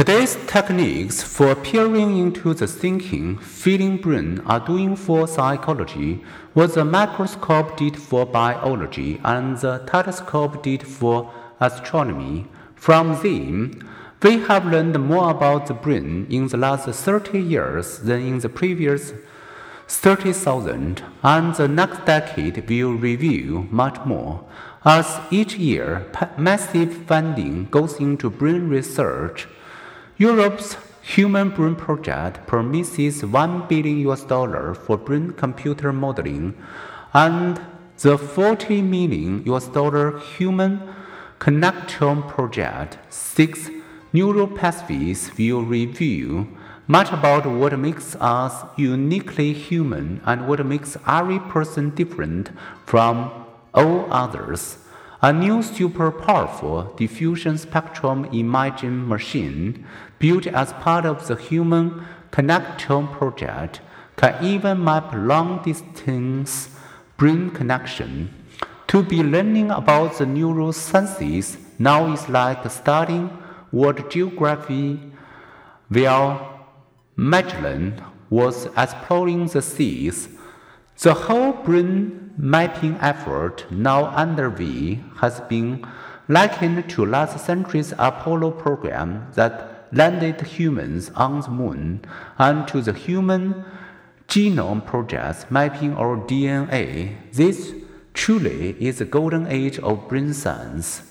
Today's techniques for peering into the thinking, feeling brain are doing for psychology what the microscope did for biology and the telescope did for astronomy. From them, we have learned more about the brain in the last 30 years than in the previous 30,000, and the next decade will reveal much more. As each year, massive funding goes into brain research. Europe's Human Brain Project promises 1 billion US dollar for brain computer modeling, and the 40 million US dollar Human Connectome Project seeks neural pathways will reveal much about what makes us uniquely human and what makes every person different from all others. A new super powerful diffusion spectrum imaging machine built as part of the Human Connectome project can even map long distance brain connection. To be learning about the neurosciences now is like studying world geography while Magellan was exploring the seas. The whole brain mapping effort now underway has been likened to last century's Apollo program that landed humans on the moon and to the human genome project mapping our DNA. This truly is the golden age of brain science.